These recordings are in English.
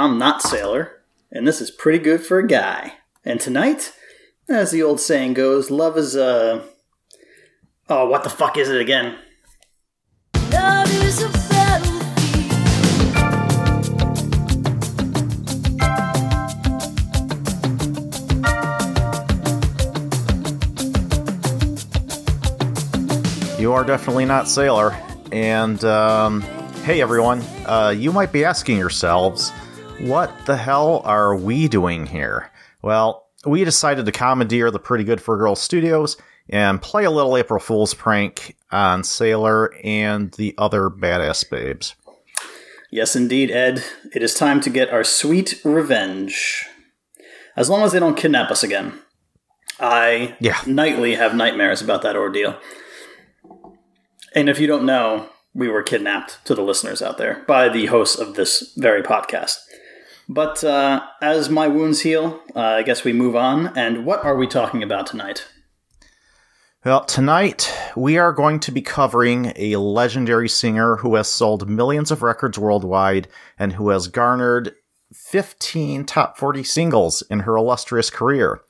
I'm not Sailor, and this is pretty good for a guy. And tonight, as the old saying goes, love is uh Oh, what the fuck is it again? Love is a. You are definitely not Sailor. And, um, hey everyone, uh, you might be asking yourselves, what the hell are we doing here? Well, we decided to commandeer the Pretty Good for Girls studios and play a little April Fool's prank on Sailor and the other badass babes. Yes, indeed, Ed. It is time to get our sweet revenge. As long as they don't kidnap us again. I Yeah. nightly have nightmares about that ordeal. And if you don't know, we were kidnapped to the listeners out there by the hosts of this very podcast. But uh, as my wounds heal, uh, I guess we move on. And what are we talking about tonight? Well, tonight we are going to be covering a legendary singer who has sold millions of records worldwide and who has garnered 15 top 40 singles in her illustrious career.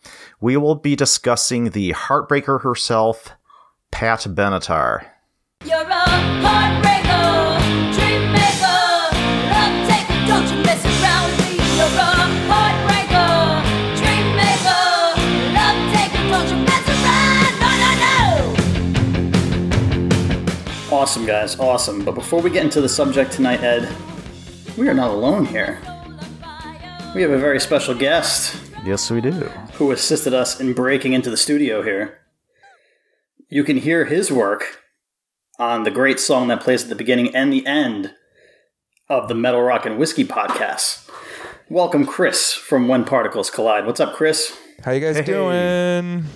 We will be discussing the heartbreaker herself, Pat Benatar. You're a heartbreaker, Awesome, guys, awesome. But before we get into the subject tonight, Ed, we are not alone here. We have a very special guest Yes, we do. who assisted us in breaking into the studio here. You can hear his work on the great song that plays at the beginning and the end of the Metal Rock and Whiskey podcast. Welcome, Chris from When Particles Collide. What's up, Chris? How you guys Hey. doing?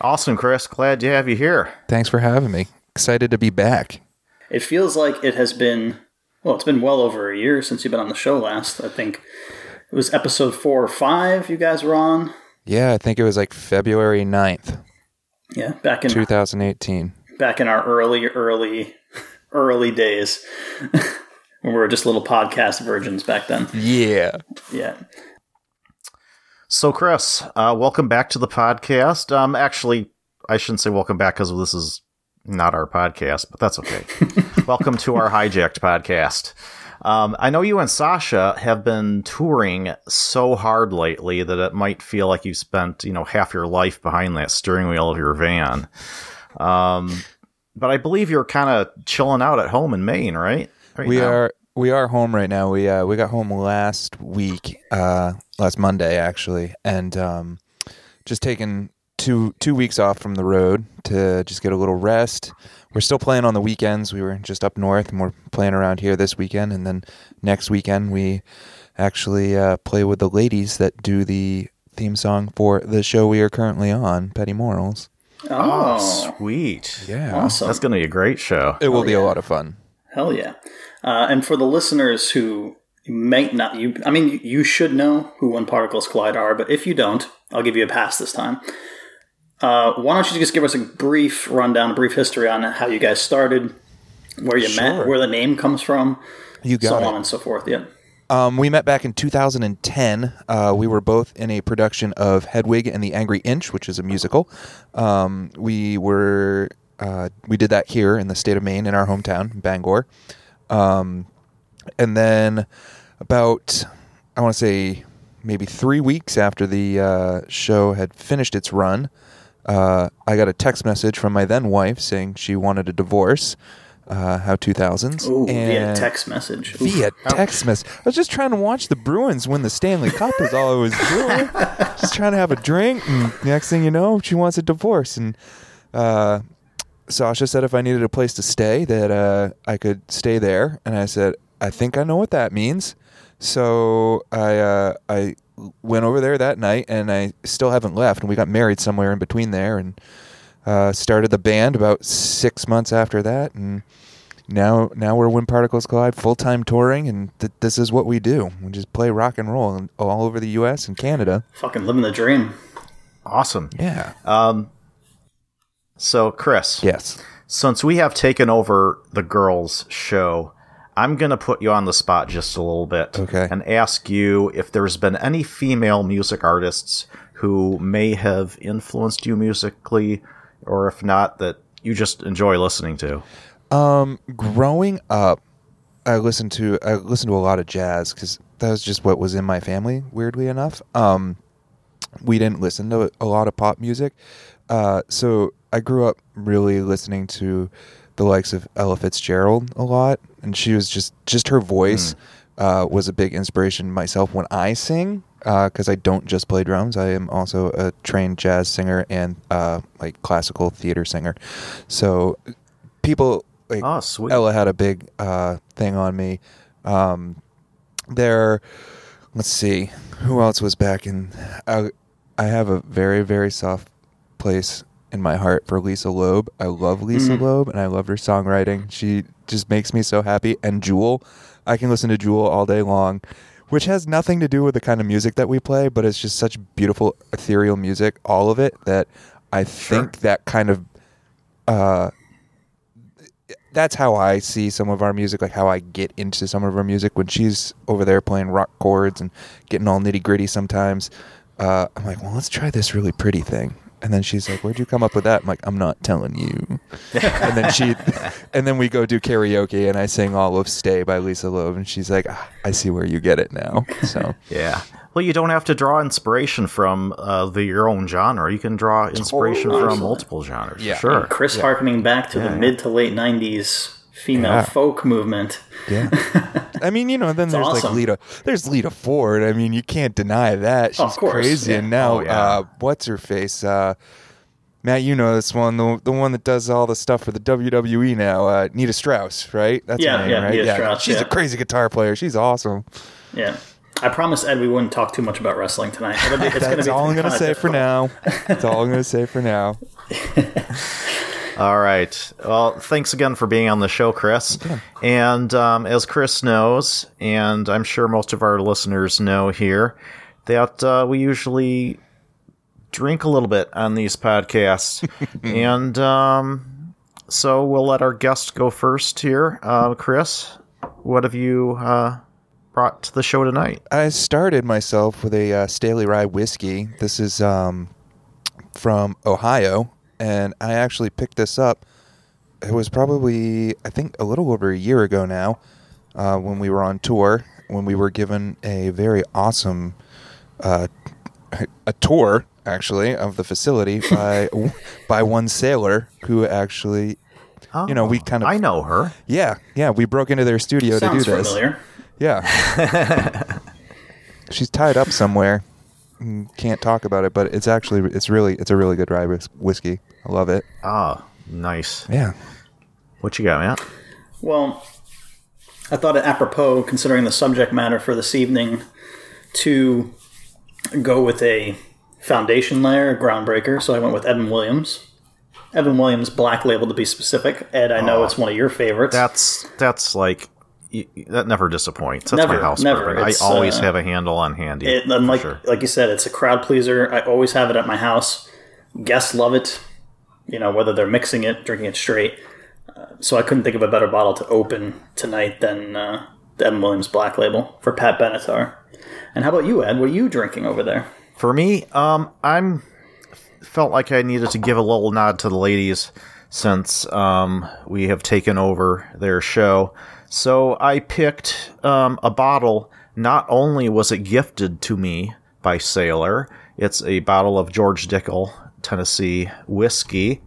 Awesome, Chris. Glad to have you here. Thanks for having me. Excited to be back. It feels like it has been, well, it's been well over a year since you've been on the show last. I think it was episode four or five you guys were on. Yeah, I think it was like February 9th, Yeah, back in 2018. back in our early, early, early days when we were just little podcast virgins back then. Yeah. Yeah. So, Chris, uh, welcome back to the podcast. Um, actually, I shouldn't say welcome back because this is not our podcast, but that's okay. welcome to our hijacked podcast. Um, I know you and Sasha have been touring so hard lately that it might feel like you spent, you know, half your life behind that steering wheel of your van. Um, but I believe you're kind of chilling out at home in Maine, right? Right We now. are we are home right now. We uh we got home last week, uh last Monday actually, and um just taking two two weeks off from the road to just get a little rest. We're still playing on the weekends. We were just up north and we're playing around here this weekend and then next weekend we actually uh, play with the ladies that do the theme song for the show we are currently on, Petty Morals. Oh, Oh, sweet. Yeah. awesome. That's going to be a great show. It will be yeah. a lot of fun. Hell yeah. Uh, and for the listeners who might not, you, I mean, you should know who When Particles Collide are, but if you don't, I'll give you a pass this time. Uh, why don't you just give us a brief rundown, a brief history on how you guys started, where you met, where the name comes from, You got so it. on and so forth. Yeah. Um, we met back in 2010. Uh, we were both in a production of Hedwig and the Angry Inch, which is a musical. Um, we were uh, we did that here in the state of Maine, in our hometown, Bangor. Um, and then about I want to say maybe three weeks after the uh, show had finished its run, uh, I got a text message from my then wife saying she wanted a divorce. Uh, how 2000s Ooh, via text message. Oof. via text message. I was just trying to watch the Bruins win the Stanley Cup. Is all I was doing. just trying to have a drink. And next thing you know, she wants a divorce. And uh, Sasha said if I needed a place to stay, that uh, I could stay there. And I said, I think I know what that means. So I uh, I went over there that night, and I still haven't left. And we got married somewhere in between there, and uh, started the band about six months after that, and now now we're when particles collide full time touring, and th- this is what we do. We just play rock and roll and all over the U.S. and Canada. Fucking living the dream. Awesome. Yeah. Um. So, Chris, yes. since we have taken over the girls' show, I'm going to put you on the spot just a little bit. Okay. And ask you if there's been any female music artists who may have influenced you musically, or if not, that you just enjoy listening to. growing up, I listened to I listened to a lot of jazz because that was just what was in my family. Weirdly enough, um, we didn't listen to a lot of pop music, uh, so I grew up really listening to the likes of Ella Fitzgerald a lot, and she was just just her voice uh, was a big inspiration myself when I sing. Because I don't just play drums, I am also a trained jazz singer and uh, like classical theater singer. So people like Oh, sweet. Ella had a big uh, thing on me. Um, there, let's see, who else was back in? I, I have a very very soft place in my heart for Lisa Loeb. I love Lisa Loeb and I love her songwriting. She just makes me so happy. And Jewel, I can listen to Jewel all day long. Which has nothing to do with the kind of music that we play, but it's just such beautiful ethereal music, all of it, that I think that kind of uh, that's how I see some of our music, like how I get into some of our music. When she's over there playing rock chords and getting all nitty gritty sometimes, uh, I'm like, well, let's try this really pretty thing. And then she's like, "Where'd you come up with that?" I'm like, "I'm not telling you." and then she, and then we go do karaoke, and I sing all of "Stay" by Lisa Loeb, and she's like, ah, "I see where you get it now." So Yeah. Well, you don't have to draw inspiration from uh, the your own genre. You can draw inspiration Totally. from multiple genres. Yeah. Sure. Chris harkening back to the mid to late '90s female Yeah. folk movement. yeah, I mean, you know, then there's like. Lita, there's Lita Ford. I mean, you can't deny that she's Of course, crazy. yeah. And now, Oh, yeah. uh, what's her face? Uh, Matt, you know this one, the, the one that does all the stuff for the WWE now. Uh, Nita Strauss, right? That's Yeah, her name, yeah, right? Nita Strauss, she's yeah. a crazy guitar player. She's awesome. Yeah. I promise Ed we wouldn't talk too much about wrestling tonight. Be, it's gonna That's be all I'm gonna say for now. That's all I'm gonna say for now. All right. Well, thanks again for being on the show, Chris. And um, as Chris knows, and I'm sure most of our listeners know here, that uh, we usually drink a little bit on these podcasts. and um, so we'll let our guest go first here. Uh, Chris, what have you uh, brought to the show tonight? I started myself with a uh, Staley Rye whiskey. This is um, from Ohio, and I actually picked this up. It was probably, I think, a little over a year ago now, uh, when we were on tour. When we were given a very awesome uh, a tour, actually, of the facility by by one sailor who actually, you know, we kind of, I know her. yeah, yeah, we broke into their studio Sounds to do this. familiar. Yeah. She's tied up somewhere. Mm, Can't talk about it, but it's actually it's really it's a really good rye whis- whiskey. I love it. Ah, nice. Yeah. What you got, Matt? Well, I thought it apropos, considering the subject matter for this evening, to go with a foundation layer, a groundbreaker. So I went with Evan Williams. Evan Williams, Black Label to be specific. Ed, I know it's one of your favorites. That's that's like y- y- that never disappoints. That's Never, my house never. I always uh, have a handle on handy. It, and like sure. like you said, it's a crowd pleaser. I always have it at my house. Guests love it. You know whether they're mixing it, drinking it straight. Uh, so I couldn't think of a better bottle to open tonight than uh, the Evan Williams Black Label for Pat Benatar. And how about you, Ed? What are you drinking over there? For me, um, I'm felt like I needed to give a little nod to the ladies since um, we have taken over their show. So I picked um, a bottle. Not only was it gifted to me by Sailor, it's a bottle of George Dickel Tennessee whiskey,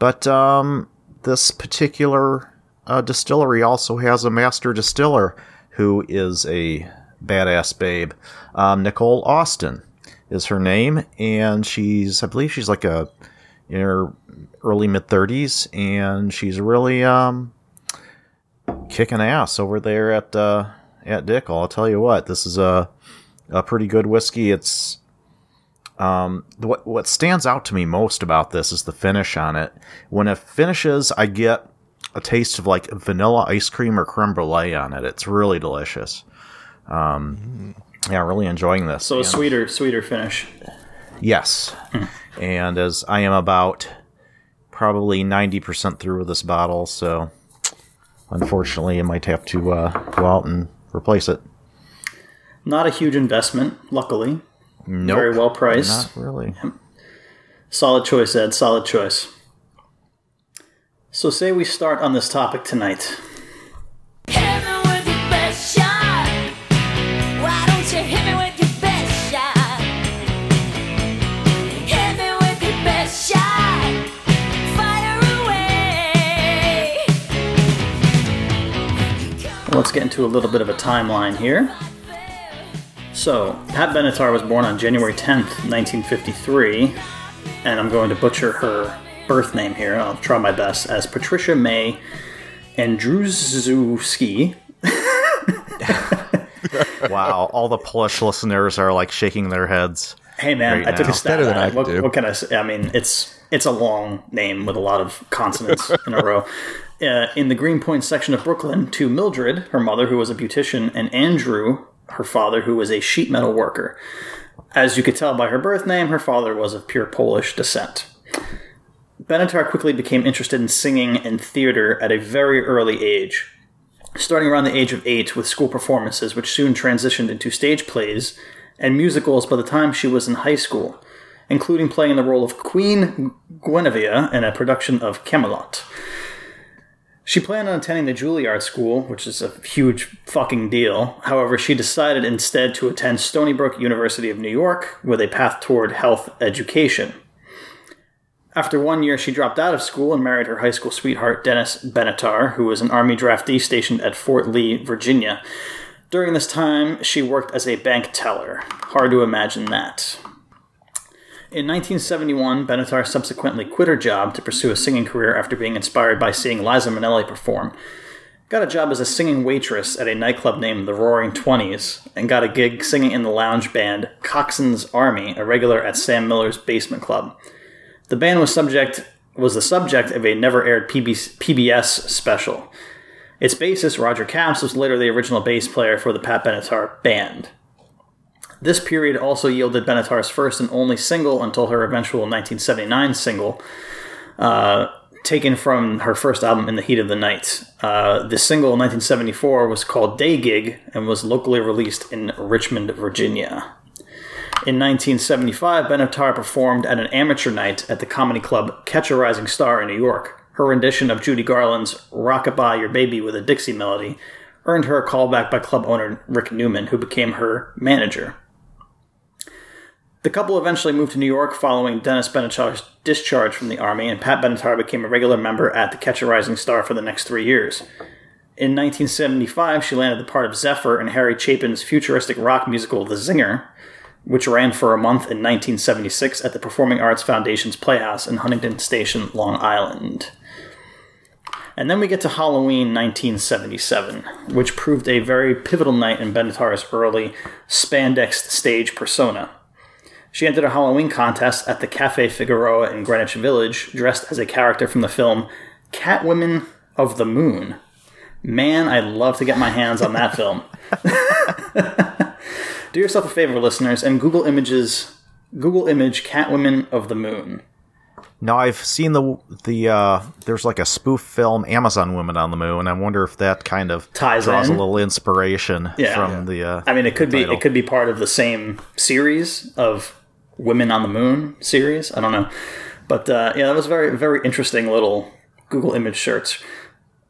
but um, this particular uh, distillery also has a master distiller who is a badass babe. Um, Nicole Austin is her name, and she's I believe she's like a in her early mid thirties, and she's really um, kicking ass over there at uh, at Dickel. I'll tell you what, this is a a pretty good whiskey. It's um, what what stands out to me most about this is the finish on it. When it finishes, I get a taste of like vanilla ice cream or creme brulee on it. It's really delicious. Um, yeah, really enjoying this. So a sweeter, sweeter finish. Yes. and as I am about probably 90% through with this bottle, so unfortunately, you might have to uh, go out and replace it. Not a huge investment, luckily. Nope, Very well priced. Not really. Solid choice, Ed. Solid choice. So, say we start on this topic tonight. Let's get into a little bit of a timeline here. So, Pat Benatar was born on January 10th, 1953, and I'm going to butcher her birth name here. I'll try my best as Patricia May Andrzejewski. Wow, all the Polish listeners are like shaking their heads. Hey man, Right I took a stab Better at than I it. What, what can I say? I mean, it's it's a long name with a lot of consonants in a row. Uh, in the Greenpoint section of Brooklyn, to Mildred, her mother, who was a beautician, and Andrew, her father, who was a sheet metal worker. As you could tell by her birth name, her father was of pure Polish descent. Benatar quickly became interested in singing and theater at a very early age starting around the age of eight with school performances, which soon transitioned into stage plays and musicals by the time she was in high school, including playing the role of Queen Guinevere in a production of Camelot. She planned on attending the Juilliard School, which is a huge fucking deal. However, she decided instead to attend Stony Brook University of New York with a path toward health education. After one year, she dropped out of school and married her high school sweetheart, Dennis Benatar, who was an Army draftee stationed at Fort Lee, Virginia. During this time, she worked as a bank teller. Hard to imagine that. In 1971, Benatar subsequently quit her job to pursue a singing career after being inspired by seeing Liza Minnelli perform. Got a job as a singing waitress at a nightclub named the Roaring Twenties, and got a gig singing in the lounge band Coxon's Army, a regular at Sam Miller's Basement Club. The band was subject was the subject of a never aired PBS, PBS special. Its bassist Roger Capps was later the original bass player for the Pat Benatar band. This period also yielded Benatar's first and only single until her eventual 1979 single, uh, taken from her first album, In the Heat of the Night. Uh, the single in 1974 was called Day Gig and was locally released in Richmond, Virginia. In 1975, Benatar performed at an amateur night at the comedy club Catch a Rising Star in New York. Her rendition of Judy Garland's Rockabye Your Baby with a Dixie Melody earned her a callback by club owner Rick Newman, who became her manager. The couple eventually moved to New York following Dennis Benatar's discharge from the Army, and Pat Benatar became a regular member at the Catch a Rising Star for the next three years. In 1975, she landed the part of Zephyr in Harry Chapin's futuristic rock musical The Zinger, which ran for a month in 1976 at the Performing Arts Foundation's Playhouse in Huntington Station, Long Island. And then we get to Halloween 1977, which proved a very pivotal night in Benatar's early spandexed stage persona. She entered a Halloween contest at the Cafe Figueroa in Greenwich Village, dressed as a character from the film Catwomen of the Moon. Man, I'd love to get my hands on that film. Do yourself a favor, listeners, and Google Images, Google image Catwomen of the Moon. Now I've seen the the uh, there's like a spoof film Amazon Women on the Moon. I wonder if that kind of Ties draws in. a little inspiration Yeah. from the. Uh, I mean, it could be title. it could be part of the same series of Women on the Moon series. I don't know, but uh, yeah, that was a very very interesting little Google image search.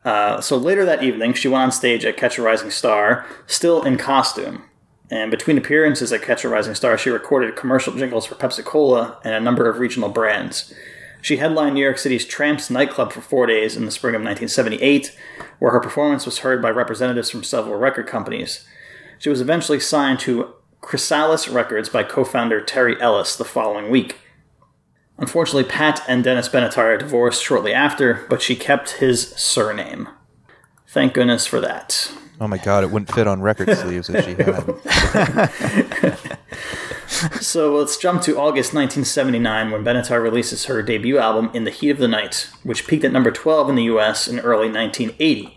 Uh, so later that evening, she went on stage at Catch a Rising Star, still in costume. And between appearances at Catch a Rising Star, she recorded commercial jingles for Pepsi Cola and a number of regional brands. She headlined New York City's Tramps nightclub for four days in the spring of 1978, where her performance was heard by representatives from several record companies. She was eventually signed to Chrysalis Records by co founder Terry Ellis the following week. Unfortunately, Pat and Dennis Benatar divorced shortly after, but she kept his surname. Thank goodness for that. Oh my god, it wouldn't fit on record sleeves if she had. So let's jump to August 1979 when Benatar releases her debut album, In the Heat of the Night, which peaked at number 12 in the US in early 1980.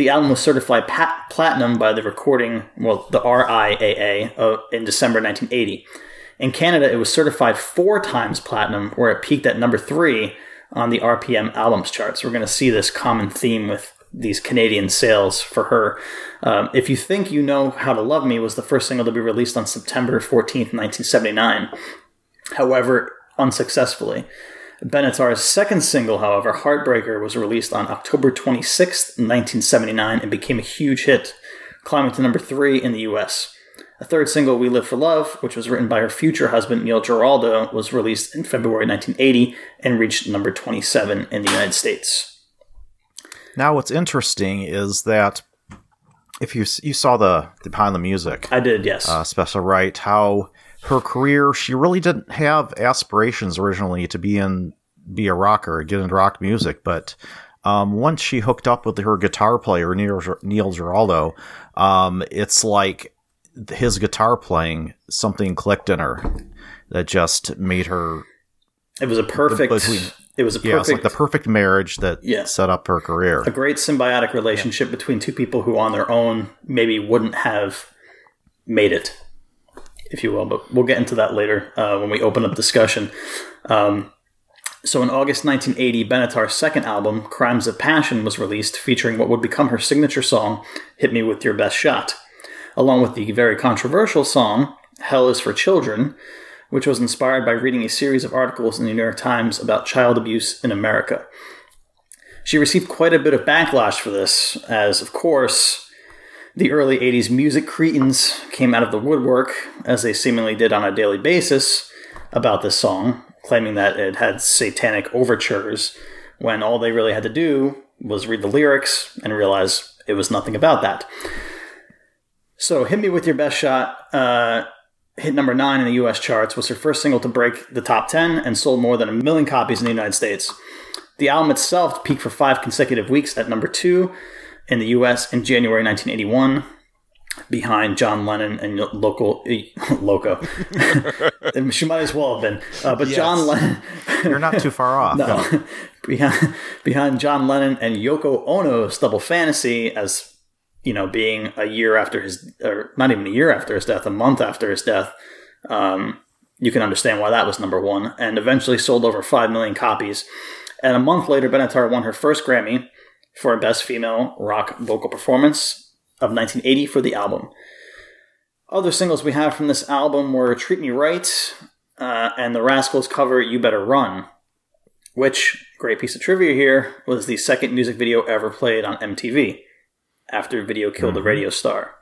The album was certified pat- platinum by the recording, well, the RIAA, uh, in December 1980. In Canada, it was certified four times platinum, where it peaked at number three on the RPM albums charts. We're going to see this common theme with these Canadian sales for her. Um, if You Think You Know How to Love Me was the first single to be released on September 14th, 1979. However, unsuccessfully. Benatar's second single, however, Heartbreaker, was released on October 26, 1979, and became a huge hit, climbing to number three in the US. A third single, We Live for Love, which was written by her future husband, Neil Giraldo, was released in February 1980 and reached number 27 in the United States. Now, what's interesting is that if you you saw the, the behind the music I did, yes. uh, special right, how her career she really didn't have aspirations originally to be in be a rocker, get into rock music, but um, once she hooked up with her guitar player Neil, Neil Giraldo, um, it's like his guitar playing something clicked in her that just made her it was a perfect. between- it was a yeah, it's like perfect, the perfect marriage that Yeah. set up her career. a great symbiotic relationship between two people who, on their own, maybe wouldn't have made it, if you will. But we'll get into that later uh, when we open up discussion. Um, so, in August 1980, Benatar's second album, Crimes of Passion, was released, featuring what would become her signature song, "Hit Me with Your Best Shot," along with the very controversial song "Hell Is for Children." Which was inspired by reading a series of articles in the New York Times about child abuse in America. She received quite a bit of backlash for this, as, of course, the early 80s music cretins came out of the woodwork, as they seemingly did on a daily basis, about this song, claiming that it had satanic overtures, when all they really had to do was read the lyrics and realize it was nothing about that. So, Hit Me With Your Best Shot uh, hit number nine in the US charts, was her first single to break the top 10, and sold more than a million copies in the United States. The album itself peaked for five consecutive weeks at number two in the US in January 1981, behind John Lennon and local Loco. she might as well have been, uh, but John Lennon. You're not too far off. No. behind, behind John Lennon and Yoko Ono's Double Fantasy as you know being a year after his or not even a year after his death a month after his death um, you can understand why that was number one and eventually sold over 5 million copies and a month later Benatar won her first Grammy for best female rock vocal performance of 1980 for the album. Other singles we have from this album were Treat Me Right uh, and the Rascals cover You Better Run which, great piece of trivia here, was the second music video ever played on MTV after Video Killed the Radio Star.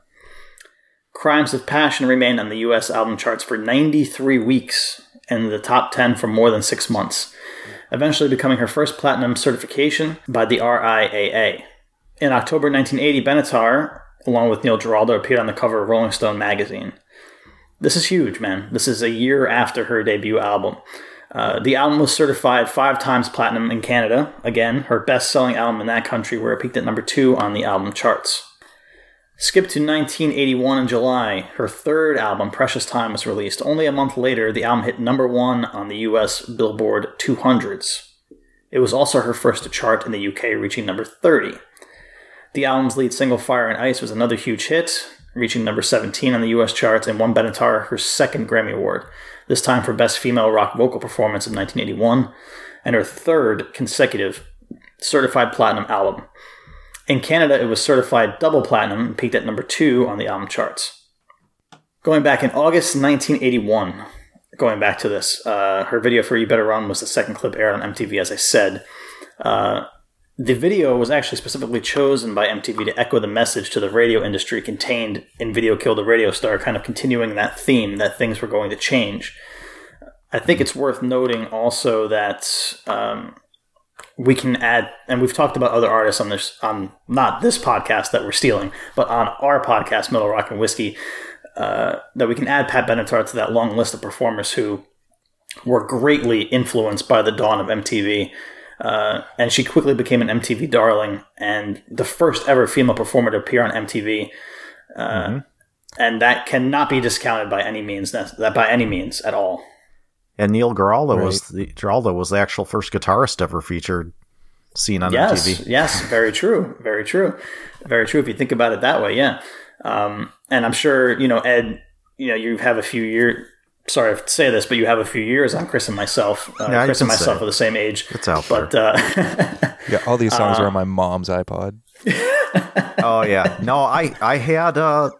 Crimes of Passion remained on the US album charts for 93 weeks and the top 10 for more than six months, eventually becoming her first platinum certification by the RIAA. In October 1980, Benatar, along with Neil Giraldo, appeared on the cover of Rolling Stone magazine. This is huge, man. This is a year after her debut album. Uh, the album was certified five times platinum in Canada. Again, her best selling album in that country, where it peaked at number two on the album charts. Skip to 1981 in July. Her third album, Precious Time, was released. Only a month later, the album hit number one on the US Billboard 200s. It was also her first to chart in the UK, reaching number 30. The album's lead single, Fire and Ice, was another huge hit, reaching number 17 on the US charts and won Benatar her second Grammy Award, this time for Best Female Rock Vocal Performance of 1981, and her third consecutive certified platinum album. In Canada, it was certified double platinum and peaked at number two on the album charts. Going back in August 1981, going back to this, uh, her video for You Better Run was the second clip aired on MTV, as I said. Uh, the video was actually specifically chosen by MTV to echo the message to the radio industry contained in Video Kill the Radio Star, kind of continuing that theme that things were going to change. I think it's worth noting also that um, we can add, and we've talked about other artists on this, on not this podcast that we're stealing, but on our podcast, metal Rock and Whiskey, uh, that we can add Pat Benatar to that long list of performers who were greatly influenced by the dawn of MTV. Uh, and she quickly became an MTV darling and the first ever female performer to appear on MTV. Uh, And that cannot be discounted by any means. That by any means at all. And Neil Giraldo was the Giraldo was the actual first guitarist ever featured seen on Yes, MTV. yes, very true, very true, very true. If you think about it that way, yeah. Um, and I'm sure you know Ed. You know, you have a few years. sorry to say this, but you have a few years on Chris and myself. Uh, Yeah, Chris and myself are the same age. It's out But uh, Yeah, all these songs are on my mom's iPod. Oh yeah. No, I I had uh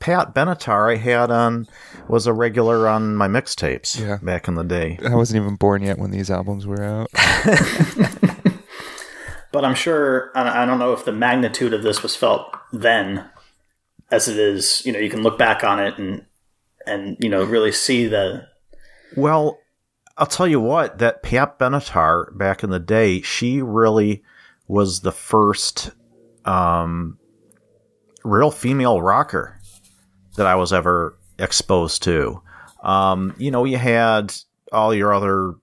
Pat Benatar I had on was a regular on my mixtapes Yeah. back in the day. I wasn't even born yet when these albums were out. but I'm sure I I don't know if the magnitude of this was felt then, as it is. You know, you can look back on it and and you know really see the Well, I'll tell you what, that Pat Benatar back in the day, she really was the first um real female rocker that I was ever exposed to. Um, you know, you had all your other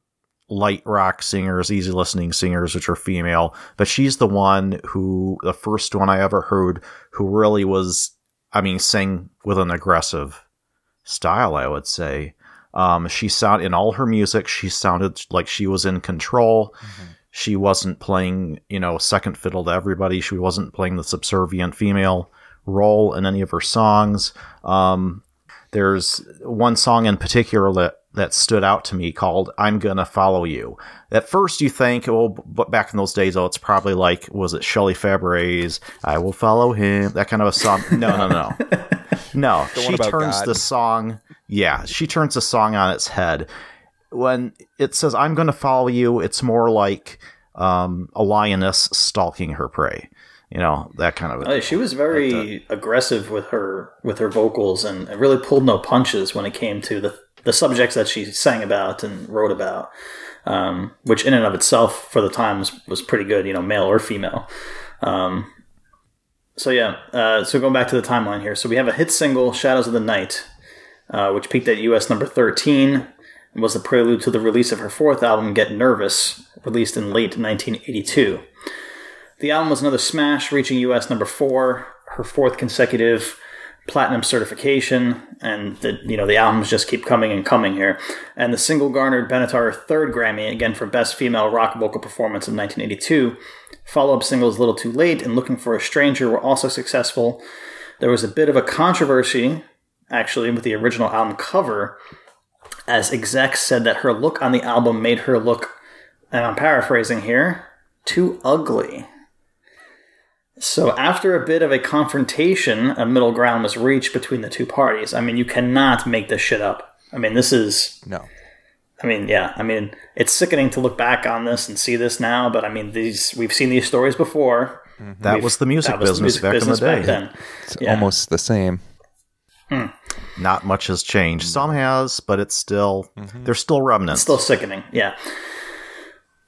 light rock singers, easy listening singers, which are female, but she's the one who, the first one I ever heard who really was, I mean, sang with an aggressive style, I would say. Um, she sound in all her music, she sounded like she was in control. She wasn't playing, you know, second fiddle to everybody. She wasn't playing the subservient female role in any of her songs. Um, there's one song in particular that that stood out to me called "I'm Gonna Follow You." At first, you think, oh, but back in those days, oh, it's probably like was it Shelley Fabares "I Will Follow Him," that kind of a song. No, no, no, no. she turns God. the song. Yeah, she turns the song on its head. When it says "I'm gonna follow you," it's more like um, a lioness stalking her prey. You know that kind of. Oh, she was very aggressive with her with her vocals and and really pulled no punches when it came to the the subjects that she sang about and wrote about, um, which in and of itself for the times was pretty good, you know, male or female. Um, so yeah, uh, so going back to the timeline here, so we have a hit single, "Shadows of the Night," uh, which peaked at U.S. number thirteen and was the prelude to the release of her fourth album, "Get Nervous," released in late 1982. The album was another smash, reaching US number four, her fourth consecutive platinum certification, and the you know the albums just keep coming and coming here. And the single garnered Benatar her third Grammy, again for Best Female Rock Vocal Performance in 1982. Follow-up singles "Little Too Late" and "Looking for a Stranger" were also successful. There was a bit of a controversy, actually, with the original album cover, as execs said that her look on the album made her look, and I'm paraphrasing here, too ugly. So, after a bit of a confrontation, a middle ground was reached between the two parties. I mean, you cannot make this shit up. I mean, this is, No. I mean, yeah, I mean, it's sickening to look back on this and see this now, but I mean, these, we've seen these stories before. Mm-hmm. that We've- was the music that was business music back business in the day. back then. It's Yeah. almost the same. Hmm. Not much has changed. Hmm. Some has, but it's still mm-hmm. there's still remnants. Still sickening, yeah.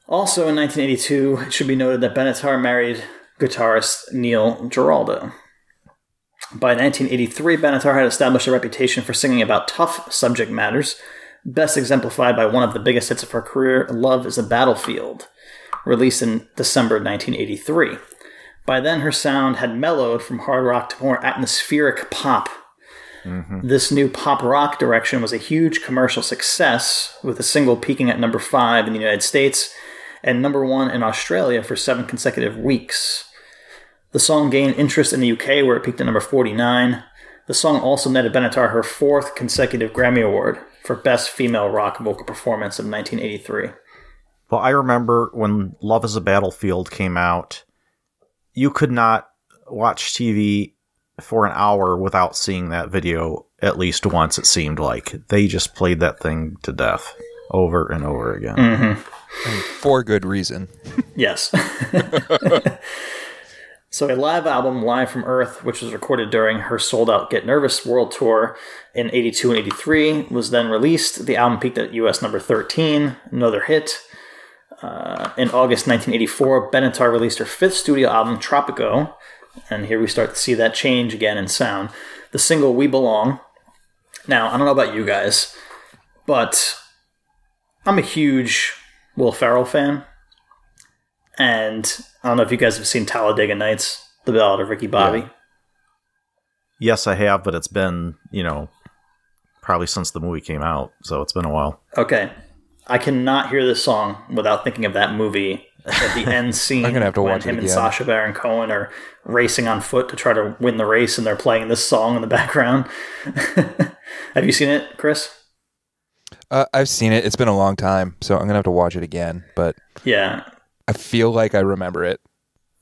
Also in 1982, it should be noted that Benatar married guitarist Neil Giraldo. By 1983, Benatar had established a reputation for singing about tough subject matters, best exemplified by one of the biggest hits of her career, Love is a Battlefield, released in December 1983. By then, her sound had mellowed from hard rock to more atmospheric pop. Mm-hmm. This new pop rock direction was a huge commercial success, with the single peaking at number five in the United States and number one in Australia for seven consecutive weeks. The song gained interest in the UK, where it peaked at number 49. The song also netted Benatar her fourth consecutive Grammy Award for Best Female Rock Vocal Performance of 1983. Well, I remember when Love is a Battlefield came out, you could not watch TV for an hour without seeing that video at least once, it seemed like. They just played that thing to death over and over again. For good reason. Yes. so, a live album, Live from Earth, which was recorded during her sold out Get Nervous world tour in 82 and 83, was then released. The album peaked at US number 13, another hit. Uh, in August 1984, Benatar released her fifth studio album, Tropico, and here we start to see that change again in sound. The single We Belong. Now, I don't know about you guys, but I'm a huge Will Ferrell fan. And I don't know if you guys have seen Talladega Nights, the ballad of Ricky Bobby. Yes, I have, but it's been, you know, probably since the movie came out, so it's been a while. Okay. I cannot hear this song without thinking of that movie at the end scene I'm gonna have to when watch it him and again. Sacha Baron Cohen are racing on foot to try to win the race and they're playing this song in the background. have you seen it, Chris? Uh, I've seen it. It's been a long time, so I'm gonna have to watch it again. But Yeah, I feel like I remember it.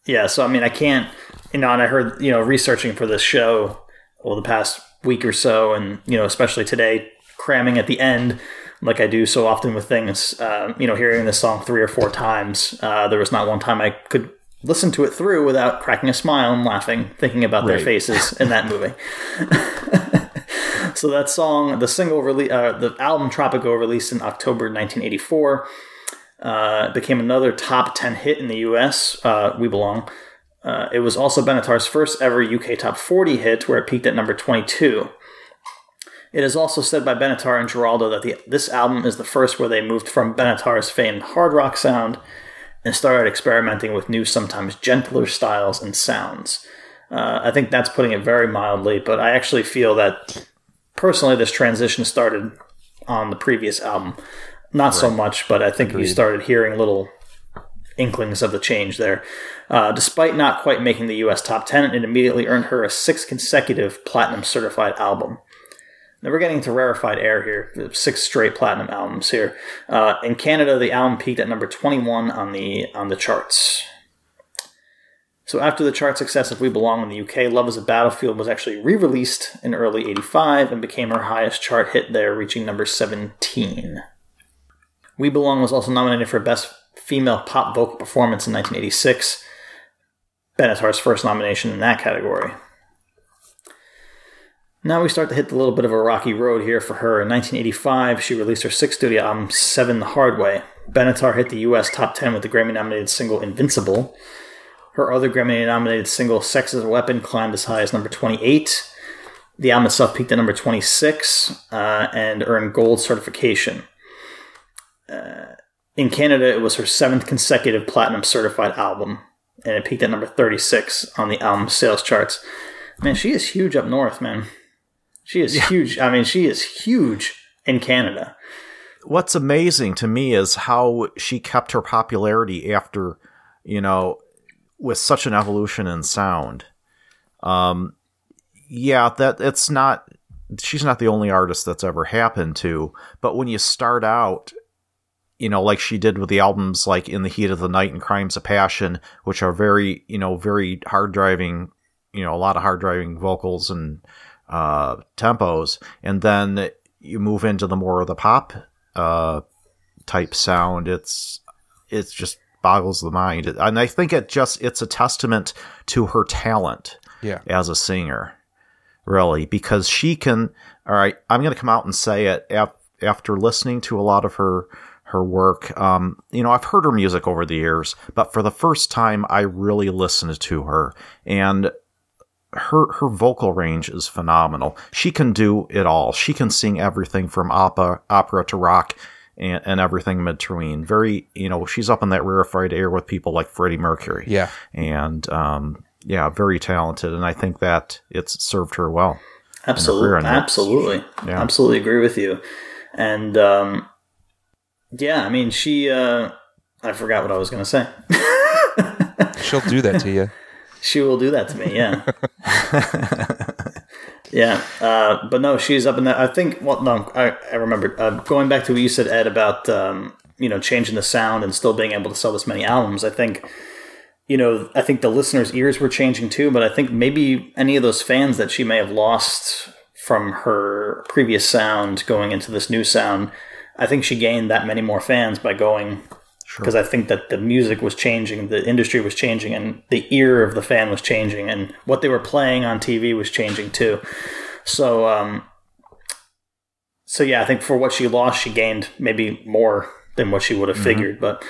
yeah. So I mean, I can't. You know, and I heard you know researching for this show over the past week or so, and you know, especially today, cramming at the end. Like I do so often with things, uh, you know, hearing this song three or four times, uh, there was not one time I could listen to it through without cracking a smile and laughing, thinking about their faces in that movie. so that song, the single release, uh, the album Tropico, released in October 1984, uh, became another top 10 hit in the U.S. Uh, we belong. Uh, it was also Benatar's first ever UK top 40 hit, where it peaked at number 22. It is also said by Benatar and Giraldo that the, this album is the first where they moved from Benatar's famed hard rock sound and started experimenting with new, sometimes gentler styles and sounds. Uh, I think that's putting it very mildly, but I actually feel that personally this transition started on the previous album. Not so much, but I think you started hearing little inklings of the change there. Uh, despite not quite making the US top 10, it immediately earned her a sixth consecutive platinum certified album. Now we're getting to rarefied air here. Six straight platinum albums here. Uh, in Canada, the album peaked at number 21 on the on the charts. So after the chart success of We Belong in the UK, Love is a Battlefield was actually re-released in early 85 and became her highest chart hit there, reaching number 17. We Belong was also nominated for Best Female Pop Vocal Performance in 1986, Benatar's first nomination in that category. Now we start to hit a little bit of a rocky road here for her. In 1985, she released her sixth studio album, Seven the Hard Way. Benatar hit the US top 10 with the Grammy nominated single Invincible. Her other Grammy nominated single, Sex as a Weapon, climbed as high as number 28. The album itself peaked at number 26 uh, and earned gold certification. Uh, in Canada, it was her seventh consecutive platinum certified album, and it peaked at number 36 on the album sales charts. Man, she is huge up north, man. She is huge. I mean, she is huge in Canada. What's amazing to me is how she kept her popularity after, you know, with such an evolution in sound. Um, yeah, that it's not. She's not the only artist that's ever happened to. But when you start out, you know, like she did with the albums like In the Heat of the Night and Crimes of Passion, which are very, you know, very hard driving, you know, a lot of hard driving vocals and uh, tempos, and then you move into the more of the pop uh, type sound. It's it's just boggles the mind, and I think it just it's a testament to her talent Yeah. as a singer, really, because she can. All right, I'm going to come out and say it af- after listening to a lot of her her work. Um, you know, I've heard her music over the years, but for the first time, I really listened to her, and her her vocal range is phenomenal. She can do it all. She can sing everything from opera opera to rock. And, and everything in between. Very, you know, she's up in that rarefied air with people like Freddie Mercury Yeah. and um, yeah, very talented, and I think that it's served her well. Absolutely, in that. absolutely, Yeah. absolutely agree with you. And um, yeah, I mean, she. Uh, I forgot what I was going to say. She'll do that to you. She will do that to me, yeah. yeah, uh, but no, she's up in that. I think. Well, no, I, I remember uh, going back to what you said, Ed, about um, you know changing the sound and still being able to sell this many albums. I think, you know, I think the listeners' ears were changing too. But I think maybe any of those fans that she may have lost from her previous sound going into this new sound, I think she gained that many more fans by going because I think that the music was changing, the industry was changing, and the ear of the fan was changing, and what they were playing on TV was changing too. So, um, so yeah, I think for what she lost, she gained maybe more than what she would have figured. But,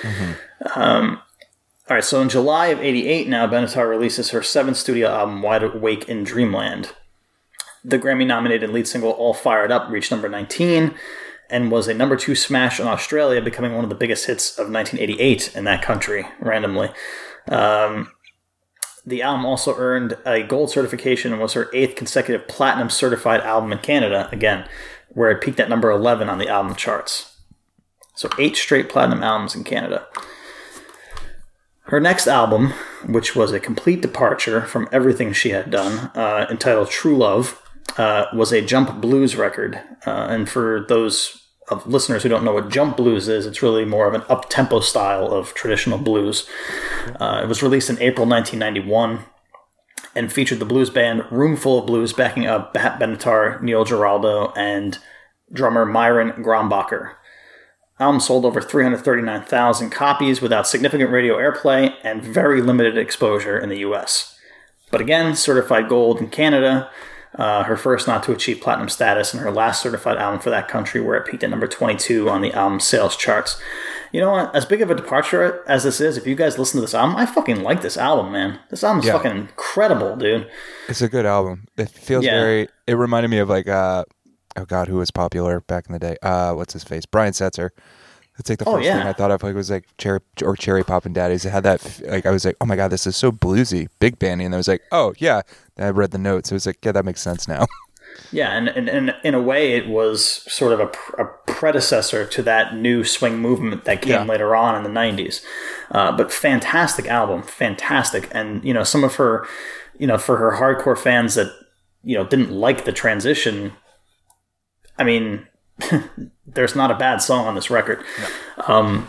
um, all right. So in July of '88, now Benatar releases her seventh studio album, "Wide Awake in Dreamland." The Grammy-nominated lead single "All Fired Up" reached number 19 and was a number two smash in Australia, becoming one of the biggest hits of 1988 in that country, randomly. Um, the album also earned a gold certification and was her eighth consecutive platinum certified album in Canada, again, where it peaked at number 11 on the album charts. So, eight straight platinum albums in Canada. Her next album, which was a complete departure from everything she had done, uh, entitled True Love, uh, was a jump blues record. Uh, and for those of listeners who don't know what jump blues is, it's really more of an up tempo style of traditional blues. Uh, it was released in April 1991 and featured the blues band Roomful of Blues backing up Pat Benatar, Neil Giraldo, and drummer Myron Grombacher. Album sold over 339,000 copies without significant radio airplay and very limited exposure in the US. But again, certified gold in Canada, uh, her first not to achieve platinum status, and her last certified album for that country, where it peaked at number 22 on the album sales charts. You know what? As big of a departure as this is, if you guys listen to this album, I fucking like this album, man. This album's Yeah. fucking incredible, dude. It's a good album. It feels Yeah. very. It reminded me of like uh, oh god, who was popular back in the day? Uh, what's his face? Brian Setzer. It's like the Oh, first yeah. thing I thought of like was like cherry or Cherry Poppin' Daddies. It had that like I was like, oh my god, this is so bluesy, big bandy, and I was like, oh yeah. I read the notes. It was like, yeah, that makes sense now. Yeah, and, and, and in a way, it was sort of a, pr- a predecessor to that new swing movement that came Yeah. later on in the '90s. Uh, but fantastic album, fantastic, and you know some of her, you know, for her hardcore fans that you know didn't like the transition. I mean, there's not a bad song on this record. Um,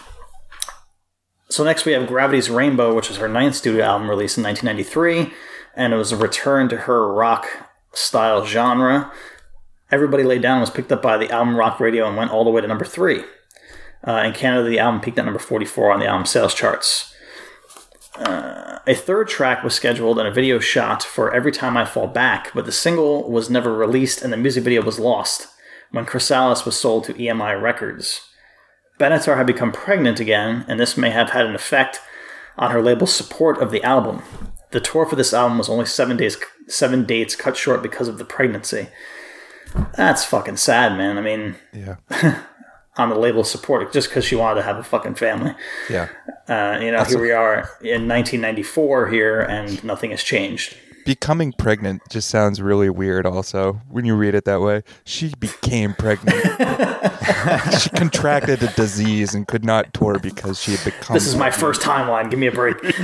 so next we have Gravity's Rainbow, which is her ninth studio album released in 1993, and it was a return to her rock style genre. Everybody Laid Down was picked up by the album Rock Radio and went all the way to number three. Uh, in Canada, the album peaked at number 44 on the album sales charts. Uh, a third track was scheduled and a video shot for Every Time I Fall Back, but the single was never released and the music video was lost when Chrysalis was sold to EMI Records. Benatar had become pregnant again, and this may have had an effect on her label's support of the album. The tour for this album was only seven days, seven dates cut short because of the pregnancy. That's fucking sad, man. I mean, yeah, on the label's support just because she wanted to have a fucking family. yeah. Uh, you know, here we are in 1994 here, and nothing has changed. Becoming pregnant just sounds really weird. Also, when you read it that way, she became pregnant. she contracted a disease and could not tour because she had become. This is my first timeline. Give me a break.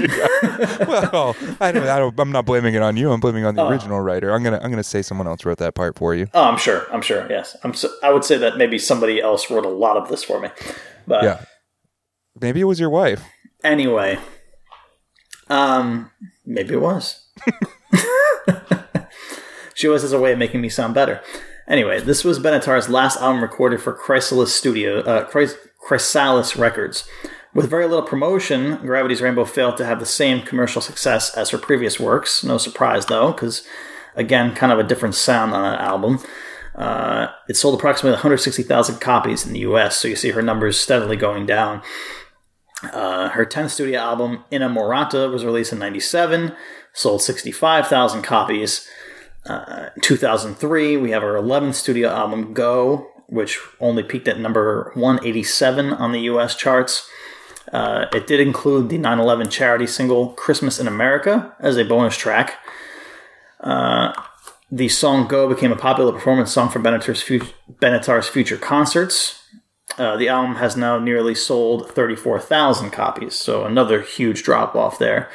well, I don't, I don't, I'm not blaming it on you. I'm blaming it on the original writer. I'm gonna, I'm gonna say someone else wrote that part for you. oh, I'm sure. I'm sure. Yes, I'm. So, I would say that maybe somebody else wrote a lot of this for me. But Yeah, maybe it was your wife. anyway, um, maybe it was. she always has a way of making me sound better. Anyway, this was Benatar's last album recorded for Chrysalis Studio, uh, Chrys- Chrysalis Records. With very little promotion, Gravity's Rainbow failed to have the same commercial success as her previous works. No surprise, though, because again, kind of a different sound on that album. Uh, it sold approximately 160,000 copies in the U.S., so you see her numbers steadily going down. Uh, her 10th studio album, Inamorata, was released in 97, sold 65,000 copies. Uh, 2003, we have our 11th studio album, Go, which only peaked at number 187 on the US charts. Uh, it did include the 9 11 charity single Christmas in America as a bonus track. Uh, the song Go became a popular performance song for Benatar's, fu- future concerts. Uh, the album has now nearly sold 34,000 copies, so another huge drop off there.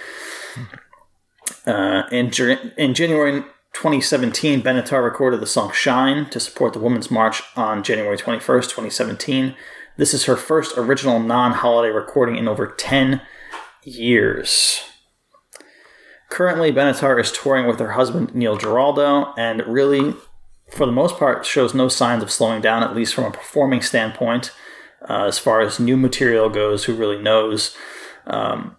Uh, in, in January 2017, Benatar recorded the song Shine to support the Women's March on January 21st, 2017. This is her first original non holiday recording in over 10 years. Currently, Benatar is touring with her husband, Neil Giraldo, and really, for the most part, shows no signs of slowing down, at least from a performing standpoint. Uh, as far as new material goes, who really knows? Um,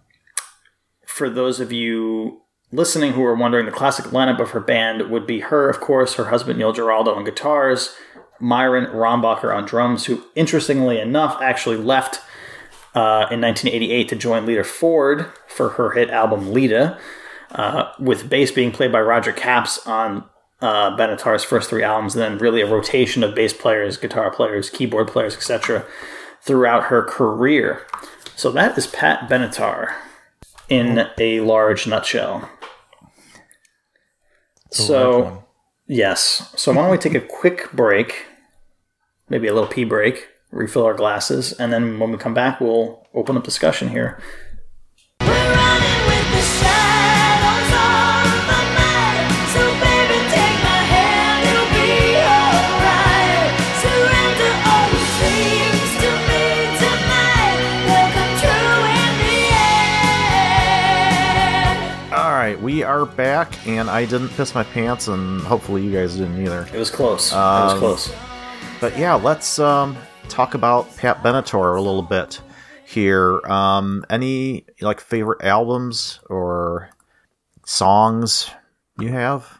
for those of you listening who are wondering, the classic lineup of her band would be her, of course, her husband Neil Giraldo on guitars, Myron Grombacher on drums, who, interestingly enough, actually left uh, in 1988 to join Lita Ford for her hit album Lita, uh, with bass being played by Roger Capps on uh, Benatar's first three albums, and then really a rotation of bass players, guitar players, keyboard players, etc., throughout her career. So that is Pat Benatar in a large nutshell. It's a large So, yes. So, why don't we take a quick break, maybe a little pee break, refill our glasses, and then when we come back, we'll open up discussion here. Are back, and I didn't piss my pants, and hopefully you guys didn't either. It was close. it was Um, close. But yeah, let's um, talk about Pat Benatar a little bit here. Um, any like favorite albums or songs you have?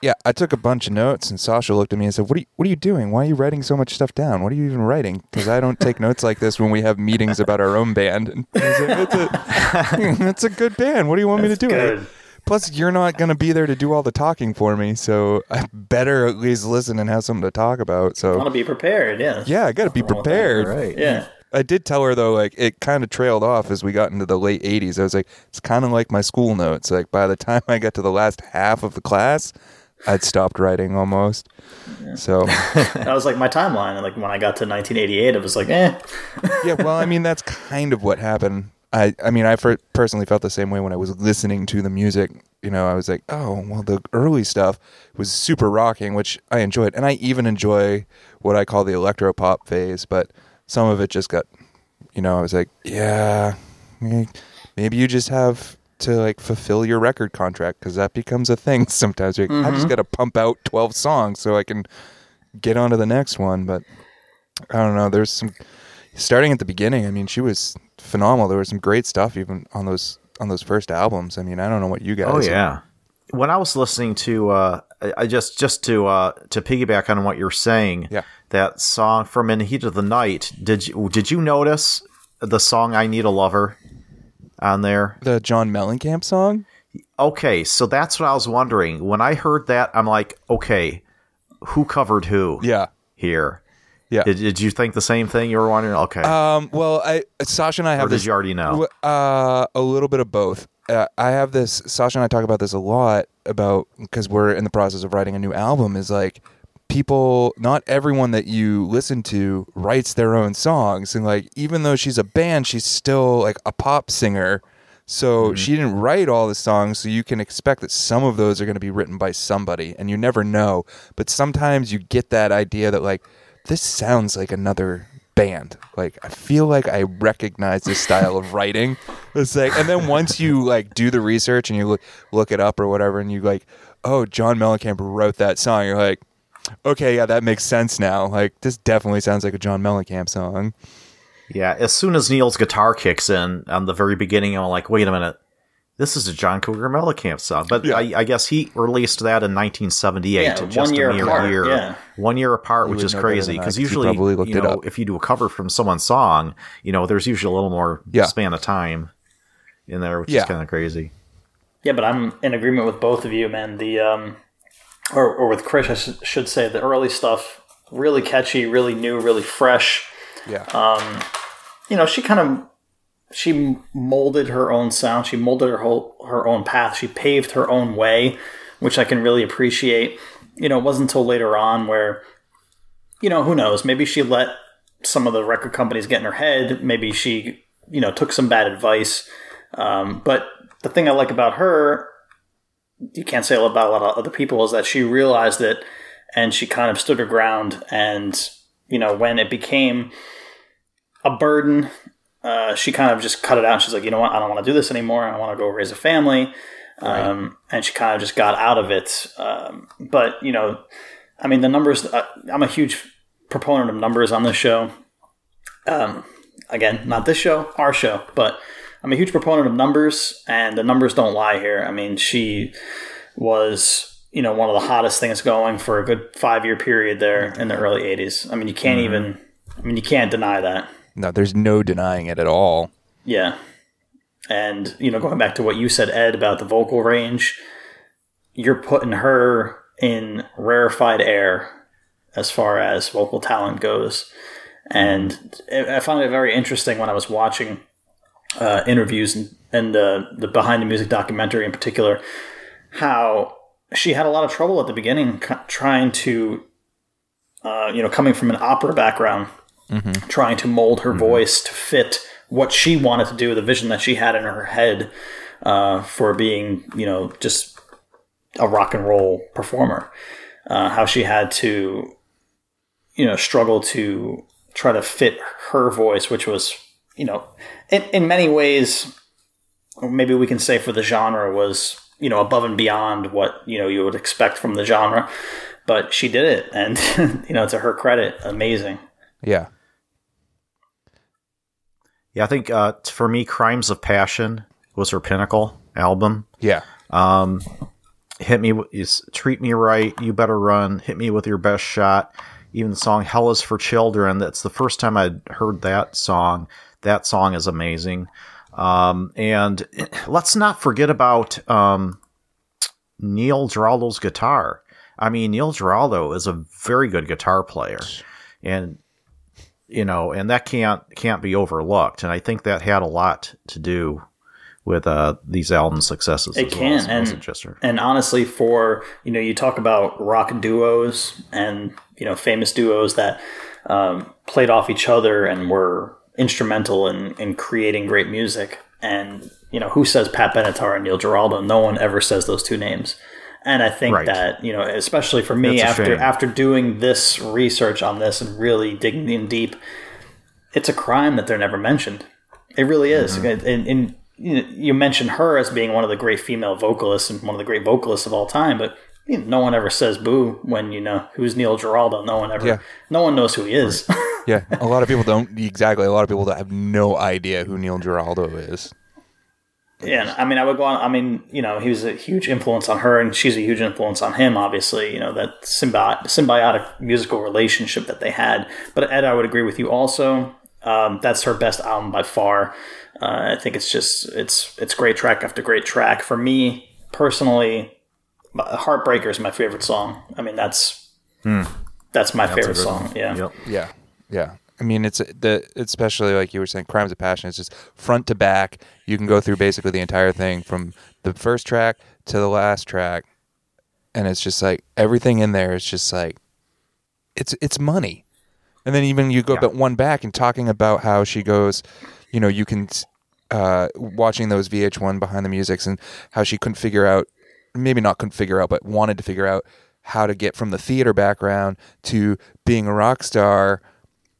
Yeah, I took a bunch of notes, and Sasha looked at me and said, "What are you, What are you doing? Why are you writing so much stuff down? What are you even writing? Because I don't take notes like this when we have meetings about our own band." And I said, it's, a, it's a good band. What do you want me to do? Good. Plus, you're not going to be there to do all the talking for me, so I better at least listen and have something to talk about. So I want So, to be prepared? Yeah. yeah, I got to be Nothing wrong with that. prepared. Right. Yeah. I did tell her though, like it kind of trailed off as we got into the late '80s. I was like, it's kind of like my school notes. Like by the time I got to the last half of the class, I'd stopped writing almost. So That was like my timeline. Like when I got to 1988, it was like, eh. yeah, well, I mean that's kind of what happened. I I mean I personally felt the same way when I was listening to the music. You know, I was like, oh well, the early stuff was super rocking, which I enjoyed, and I even enjoy what I call the electro pop phase. But some of it just got, you know, I was like, yeah, maybe you just have to like fulfill your record contract because that becomes a thing sometimes. Like, I just mm-hmm. got to pump out twelve songs so I can get on to the next one. But I don't know. There's some starting at the beginning. I mean, she was phenomenal. There was some great stuff even on those on those first albums. I mean, I don't know what you guys. Oh yeah. When I was listening to, uh, I I just just to uh, to piggyback on what you're saying, Yeah. that song from "In the Heat of the Night." Did you did you notice the song "I Need a Lover" on there? the John Mellencamp song. Okay, so that's what I was wondering. When I heard that, I'm like, okay, who covered who Yeah, here? Yeah. Did, did you think the same thing? You were wondering. Okay, Um, well, I Sasha and I have or did this, you already know? Uh, a little bit of both. Uh, I have this. Sasha and I talk about this a lot about because we're in the process of writing a new album. Is like people. Not everyone that you listen to writes their own songs, and like even though she's a band, she's still like a pop singer. So she didn't write all the songs, so you can expect that some of those are going to be written by somebody, and you never know. But sometimes you get that idea that like this sounds like another band. Like I feel like I recognize this style of writing. It's like, and then once you like do the research and you look look it up or whatever, and you like, oh, John Mellencamp wrote that song. You're like, okay, yeah, that makes sense now. Like this definitely sounds like a John Mellencamp song. Yeah, as soon as Neil's guitar kicks in on the very beginning, I'm like, wait a minute, this is a John Cougar Mellencamp song. But Yeah. I, I guess he released that in 1978, Yeah, just one year a mere apart, year, yeah. one year apart, You which is crazy than I, because 'cause you usually, you know, if you do a cover from someone's song, you know, there's usually a little more Yeah. span of time in there, which Yeah. is kind of crazy. Yeah, but I'm in agreement with both of you, man. The um, or or with Chris, I sh- should say the early stuff really catchy, really new, really fresh. Yeah. Um, You know, she kind of she molded her own sound. She molded her whole her own path. She paved her own way, which I can really appreciate. You know, it wasn't until later on where, you know, who knows? Maybe she let some of the record companies get in her head. Maybe she, you know, took some bad advice. Um, but the thing I like about her, you can't say about a lot of other people, is that she realized it and she kind of stood her ground. And, you know, when it became a burden, uh, she kind of just cut it out. She's like, you know what? I don't want to do this anymore. I want to go raise a family. Um, and she kind of just got out of it. Um, but, you know, I mean, the numbers, uh, I'm a huge proponent of numbers on this show. Um, again, not this show, our show, but I'm a huge proponent of numbers, and the numbers don't lie here. I mean, she was, you know, one of the hottest things going for a good five year period there in the early 80s. I mean, you can't even, I mean, you can't deny that. No, there's no denying it at all. Yeah. And, you know, going back to what you said, Ed, about the vocal range, you're putting her in rarefied air as far as vocal talent goes. And I found it very interesting when I was watching uh, interviews and, and uh, the behind the music documentary in particular, how she had a lot of trouble at the beginning trying to, uh, you know, coming from an opera background, trying to mold her voice to fit what she wanted to do, the vision that she had in her head uh, for being, you know, just a rock and roll performer. Uh, how she had to, you know, struggle to try to fit her voice, which was, you know, in, in many ways, maybe we can say for the genre was you know above and beyond what you know you would expect from the genre. But she did it, and you know to her credit, amazing. Yeah. Yeah, I think uh, for me, Crimes of Passion was her pinnacle album. Yeah. Hit me, is treat me right. You better run. Hit me with your best shot. Even the song "Hell Is for Children." That's the first time I'd heard that song. That song is amazing. Um, and let's not forget about um, Neil Giraldo's guitar. I mean, Neil Giraldo is a very good guitar player, and you know, and that can't can't be overlooked. And I think that had a lot to do with uh, these album successes. It as well. can, and and honestly, for you know, you talk about rock duos and you know famous duos that um, played off each other and were instrumental in in creating great music. And you know, who says Pat Benatar and Neil Giraldo? No one ever says those two names. And I think Right. that you know, especially for me, after shame. after doing this research on this and really digging in deep, it's a crime that they're never mentioned. It really is. Mm-hmm. And, and you, know, you mentioned her as being one of the great female vocalists and one of the great vocalists of all time, but you know, no one ever says "boo" when you know who's Neil Giraldo. No one ever. Yeah. No one knows who he is. Yeah. A lot of people don't exactly. A lot of people that have no idea who Neil Giraldo is. Yeah, I mean, I would go on. I mean, you know, he was a huge influence on her, and she's a huge influence on him. Obviously, you know that symbi- symbiotic musical relationship that they had. But Ed, I would agree with you also. Um, that's her best album by far. Uh, I think it's just it's it's great track after great track. For me personally, "Heartbreaker" is my favorite song. I mean, that's that's my favorite song. one. Yeah. Yep. Yeah, yeah. I mean, it's the especially like you were saying, "Crimes of Passion." It's just front to back. You can go through basically the entire thing from the first track to the last track, and it's just like everything in there is just like it's it's money. And then even you go Yeah. but one back and talking about how she goes, you know, you can uh, watching those VH1 behind the musics and how she couldn't figure out, maybe not couldn't figure out, but wanted to figure out how to get from the theater background to being a rock star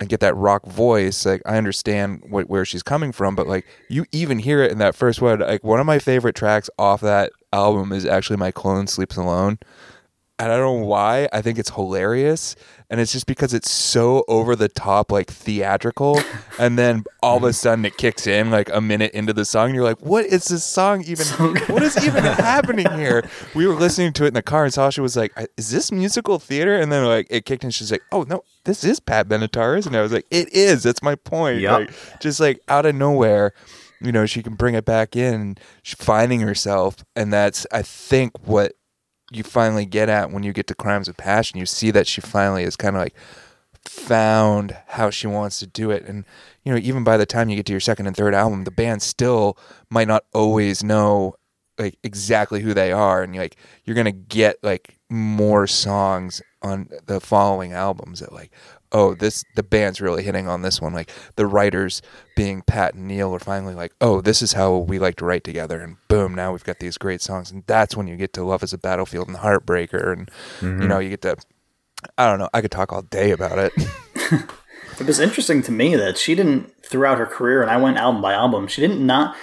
and get that rock voice. Like I understand what, where she's coming from, but like you even hear it in that first one. Like one of my favorite tracks off that album is actually "My Clone Sleeps Alone." And I don't know why. I think it's hilarious, and it's just because it's so over the top, like theatrical, and then all of a sudden it kicks in like a minute into the song, and you're like, "What is this song even? what is even happening here?" We were listening to it in the car, and Sasha was like, "Is this musical theater?" And then like it kicked in, she's like, "Oh no, this is Pat Benatar," isn't it? I was like, "It is." That's my point. Yep. Like, just like out of nowhere you know she can bring it back in finding herself and that's i think what you finally get at when you get to crimes of passion you see that she finally is kind of like found how she wants to do it. And you know even by the time you get to your second and third album the band still might not always know like exactly who they are. And you're like you're gonna get like more songs on the following albums that like oh this the band's really hitting on this one. Like the writers being pat and neil are finally like oh this is how we like to write together. And boom now we've got these great songs. And that's when you get to love is a battlefield and heartbreaker. And you mm-hmm. know you get to i don't know i could talk all day about it. It was interesting to me that she didn't, throughout her career, and I went album by album, she didn't not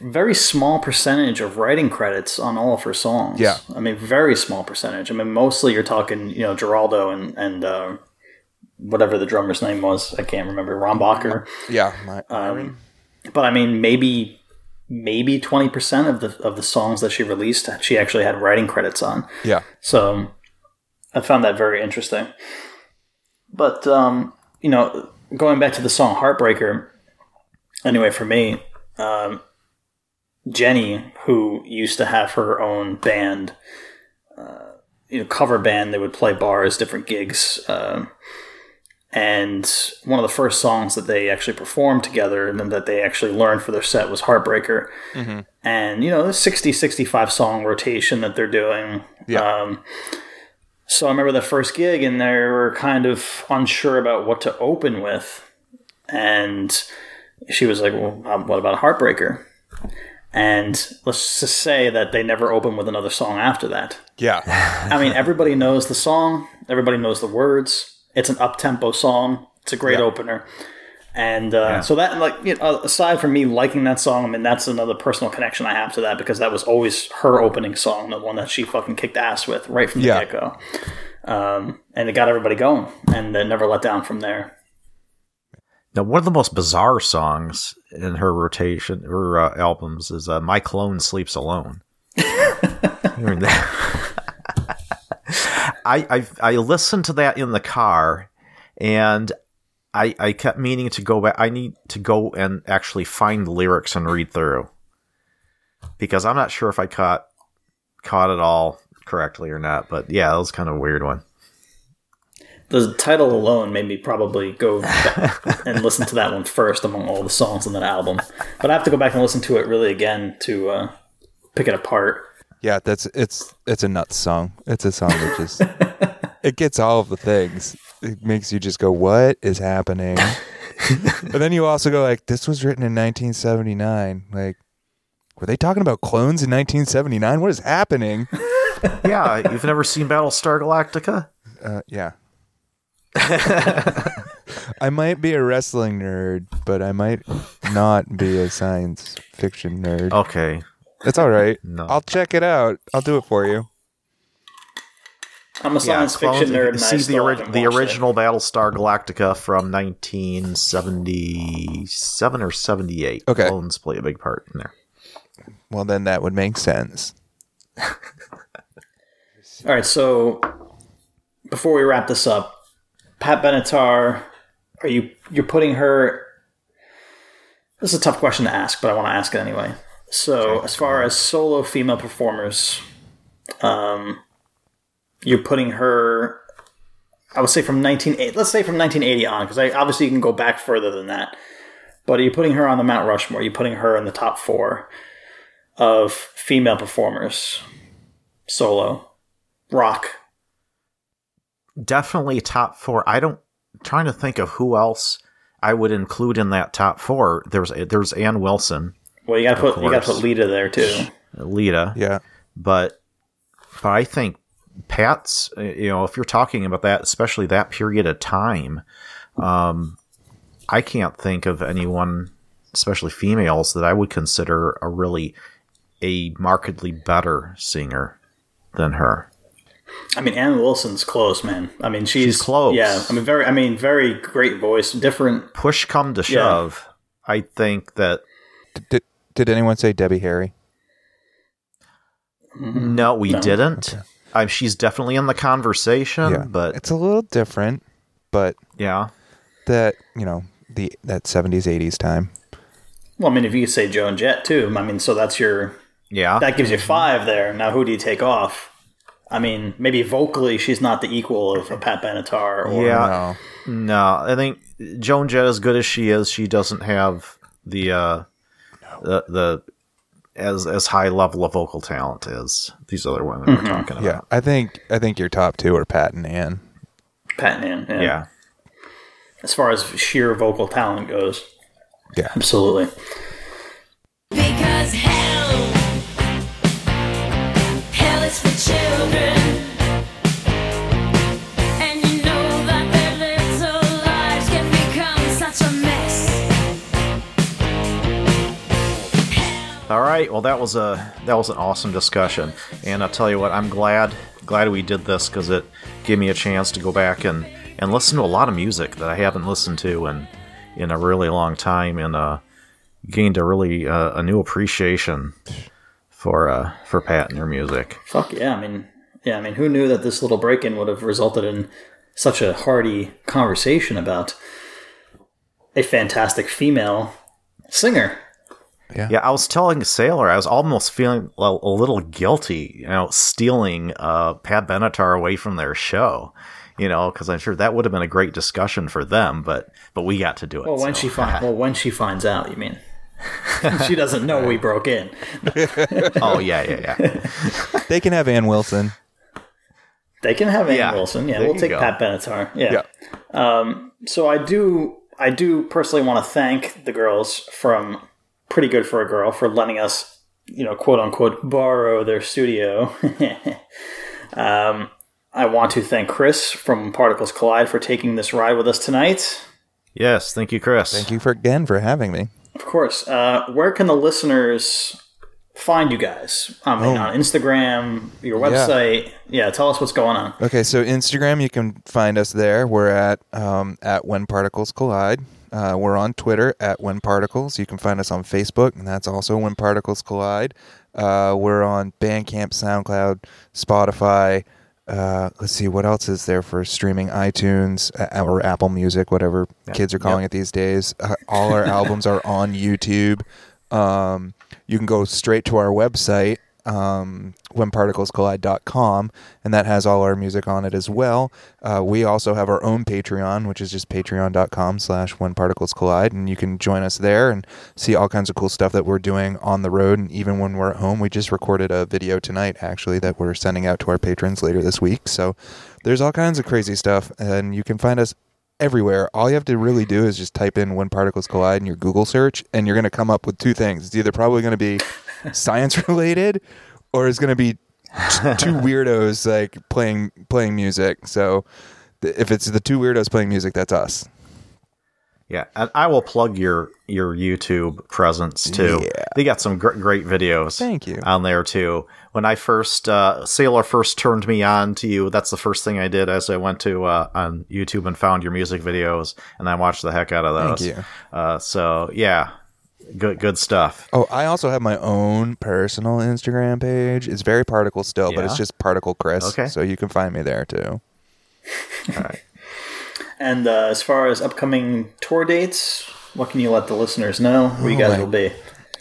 very small percentage of writing credits on all of her songs. Yeah. I mean, very small percentage. I mean, mostly you're talking, you know, Giraldo and and uh, whatever the drummer's name was. I can't remember. Ron Bacher. yeah my, Um, but I mean, maybe maybe twenty percent of the of the songs that she released, she actually had writing credits on. yeah So I found that very interesting. But um, you know, going back to the song "Heartbreaker," anyway, for me, um, Jenny, who used to have her own band, uh, you know, cover band, they would play bars, different gigs. Um, and one of the first songs that they actually performed together and then that they actually learned for their set was Heartbreaker. And, you know, the 60, 65 song rotation that they're doing. Yeah. Um, so I remember the first gig and they were kind of unsure about what to open with. And she was like, well, um, what about Heartbreaker? And let's just say that they never open with another song after that. yeah I mean, everybody knows the song, everybody knows the words. It's an up tempo song, it's a great Yeah. opener. And uh, so that, like, you know, aside from me liking that song, I mean, that's another personal connection I have to that because that was always her opening song, the one that she fucking kicked ass with right from the Yeah. get go. Um, and it got everybody going, and it never let down from there. Now, one of the most bizarre songs in her rotation, her uh, albums, is uh, "My Clone Sleeps Alone." That, I, I I listened to that in the car, and I I kept meaning to go back. I need to go and actually find the lyrics and read through because I'm not sure if I caught caught it all correctly or not. But yeah, that was kind of a weird one. The title alone made me probably go back and listen to that one first among all the songs on that album. But I have to go back and listen to it really again to uh, pick it apart. Yeah, that's it's it's a nuts song. It's a song that just it gets all of the things. It makes you just go, "What is happening?" but then you also go like, "This was written in 1979." Like, were they talking about clones in 1979? What is happening? Yeah, you've never seen Battlestar Galactica? Uh, yeah. I might be a wrestling nerd, but I might not be a science fiction nerd. Okay, That's all right. No. I'll check it out. I'll do it for you. I'm a science Clones- fiction nerd. And See the, ori- the watched it. original Battlestar Galactica from 1977 or 78. Okay. Clones play a big part in there. Well, then that would make sense. All right, so before we wrap this up, Pat Benatar, are you you're putting her? This is a tough question to ask, but I want to ask it anyway. So, as far as solo female performers, um, you're putting her. I would say from 1980. Let's say from 1980 on, because I obviously you can go back further than that. But are you putting her on the Mount Rushmore? Are you putting her in the top four of female performers, solo, rock? Definitely top four. I don't. Trying to think of who else I would include in that top four. There's there's Ann Wilson, Well, you got to put you got to put Lita there too. Lita, Yeah. but but I think Pat's. You know, if you're talking about that, especially that period of time, um, I can't think of anyone, especially females, that I would consider a really a markedly better singer than her. I mean, Ann Wilson's close, man. I mean, she's, She's close. Yeah, I mean, very. I mean, very great voice. Different. Push come to Yeah. shove, I think that Did, did anyone say Debbie Harry? no, we No. didn't. Um, she's definitely in the conversation, yeah. but it's a little different, but yeah, that, you know, the that 70s 80s time. Well, I mean, if you say Joan Jett too, I mean, so that's your yeah. that gives you five there. Now, who do you take off? I mean, maybe vocally, she's not the equal of a Pat Benatar. Or, Yeah. No. No, I think Joan Jett, as good as she is, she doesn't have the uh, the, the as as high level of vocal talent as these other women we're talking about. Yeah, I think I think your top two are Pat and Ann. Pat and Ann. Yeah. yeah. As far as sheer vocal talent goes, Yeah. absolutely. Because Well, that was a that was an awesome discussion, and I'll tell you what, I'm glad glad we did this because it gave me a chance to go back and and listen to a lot of music that I haven't listened to in in a really long time, and uh, gained a really uh, a new appreciation for uh, for Pat and her music. Fuck yeah! I mean, yeah. I mean, who knew that this little break-in would have resulted in such a hearty conversation about a fantastic female singer? Yeah, I was telling Sailor, I was almost feeling a, a little guilty, you know, stealing uh, Pat Benatar away from their show, you know, because I'm sure that would have been a great discussion for them, but but we got to do it. Well, when so. she find, well, when she finds out, you mean? she doesn't know we broke in. oh yeah, yeah, yeah. They can have Ann Wilson. They can have Ann Yeah, Wilson. Yeah, there we'll take go. Pat Benatar. Yeah. So I do, I do personally want to thank the girls from Pretty Good for a Girl for letting us, you know, quote unquote, borrow their studio. um, I want to thank Chris from Particles Collide for taking this ride with us tonight. Yes, thank you, Chris. Thank you for again for having me. Of course. Uh, where can the listeners find you guys? I mean, Oh. on Instagram, your website. Yeah. tell us what's going on. Okay, so Instagram, you can find us there. We're at um, at When Particles Collide. Uh, we're on Twitter at When Particles. You can find us on Facebook, and that's also When Particles Collide. Uh, we're on Bandcamp, SoundCloud, Spotify. Uh, let's see what else is there for streaming iTunes uh, or Apple Music, whatever kids are calling it these days. Uh, all our albums are on YouTube. Um, you can go straight to our website, um, whenparticlescollide.com, and that has all our music on it as well. Uh, we also have our own Patreon, which is just patreon.com slash whenparticlescollide, and you can join us there and see all kinds of cool stuff that we're doing on the road and even when we're at home. We just recorded a video tonight, actually, that we're sending out to our patrons later this week. So there's all kinds of crazy stuff, and you can find us everywhere. All you have to really do is just type in when particles collide in your Google search, and you're going to come up with two things. It's either probably going to be science related, or it's going to be two weirdos like playing playing music. So th- if it's the two weirdos playing music, that's us. Yeah, and I will plug your your YouTube presence too. Yeah. They got some gr- great videos. Thank you. on there too. When I first uh, Sailor first turned me on to you, that's the first thing I did as I went to uh, on YouTube and found your music videos, and I watched the heck out of those. Thank you. Uh, so yeah, good good stuff. Oh, I also have my own personal Instagram page. It's very particle still, but it's just particle Chris. Okay. So you can find me there too. All right. and uh, as far as upcoming tour dates, what can you let the listeners know where you Oh, guys my- will be?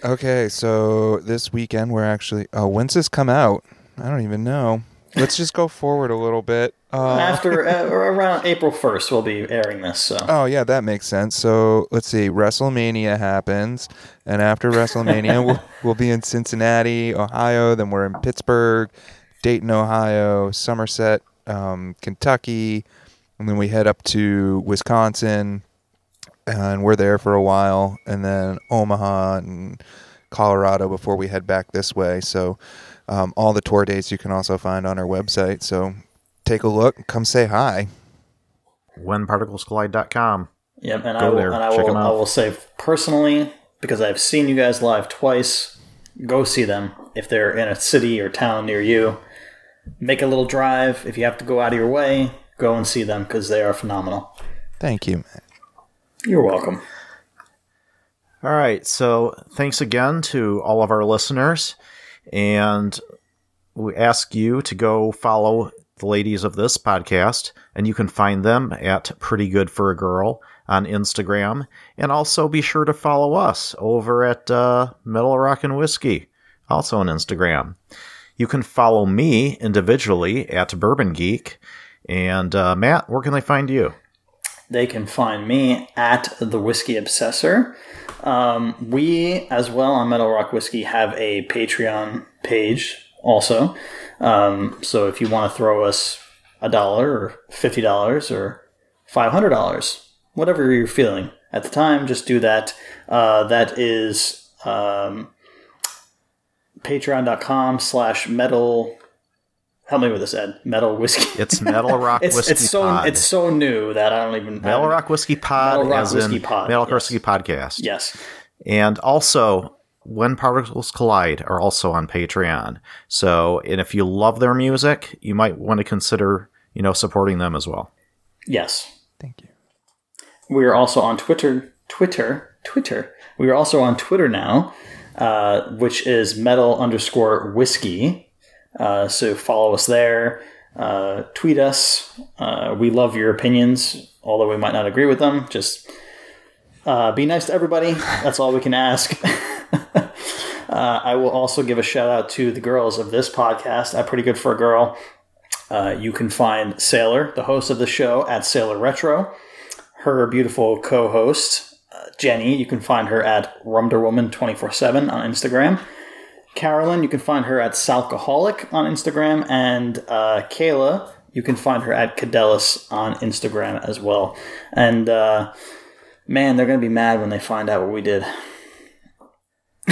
Okay, so this weekend we're actually. Oh, when's this come out? I don't even know. Let's just go forward a little bit. Uh, After uh, around April first, we'll be airing this. So oh yeah, that makes sense. So let's see. WrestleMania happens, and after WrestleMania, we'll, we'll be in Cincinnati, Ohio. Then we're in Pittsburgh, Dayton, Ohio, Somerset, um, Kentucky, and then we head up to Wisconsin, and we're there for a while, and then Omaha and Colorado before we head back this way. So um, all the tour dates you can also find on our website. So take a look, come say hi. WhenParticlesCollide.com. Yep, and Go I will, there, and I check will, 'em I out. will say personally because I've seen you guys live twice. Go see them if they're in a city or town near you. Make a little drive if you have to go out of your way. Go and see them because they are phenomenal. Thank you. Man. You're welcome. All right. So thanks again to all of our listeners. And we ask you to go follow the ladies of this podcast. And you can find them at Pretty Good for a Girl on Instagram. And also be sure to follow us over at uh, Metal Rock and Whiskey, also on Instagram. You can follow me individually at Bourbon Geek. And uh, Matt, where can they find you? They can find me at the Whiskey Obsessor. Um, we, as well on Metal Rock Whiskey, have a Patreon page also. Um, so if you want to throw us a dollar or fifty dollars or five hundred dollars, whatever you're feeling at the time, just do that. Uh, that is um, patreon.com slash metal. Help me with this, Ed. Metal whiskey. It's Metal Rock It's, Whiskey it's so Pod. it's so new that I don't even Metal Rock Whiskey Pod, Metal Rock as Whiskey in Pod, Metal yes. Whiskey Podcast. Yes. And also, When Particles Collide are also on Patreon. So, and if you love their music, you might want to consider, you know, supporting them as well. Yes. Thank you. We are also on Twitter. Twitter. Twitter. We are also on Twitter now, uh, which is metal underscore whiskey. Uh, so follow us there. Uh, tweet us. Uh, we love your opinions, although we might not agree with them. Just uh, be nice to everybody. That's all we can ask. uh, I will also give a shout out to the girls of this podcast at Pretty Good for a Girl. Uh, you can find Sailor, the host of the show, at Sailor Retro. Her beautiful co host, Jenny, you can find her at Rumderwoman247 on Instagram. Carolyn, you can find her at Salcoholic on Instagram. And uh, Kayla, you can find her at Cadellis on Instagram as well. And uh, man, they're going to be mad when they find out what we did.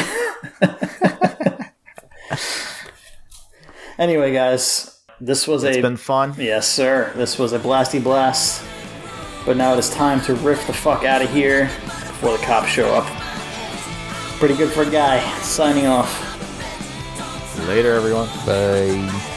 anyway, guys, this was It's a been fun. Yes, sir. This was a blasty blast. But now it is time to riff the fuck out of here before the cops show up. Pretty good for a guy. Signing off. Later, everyone. Bye.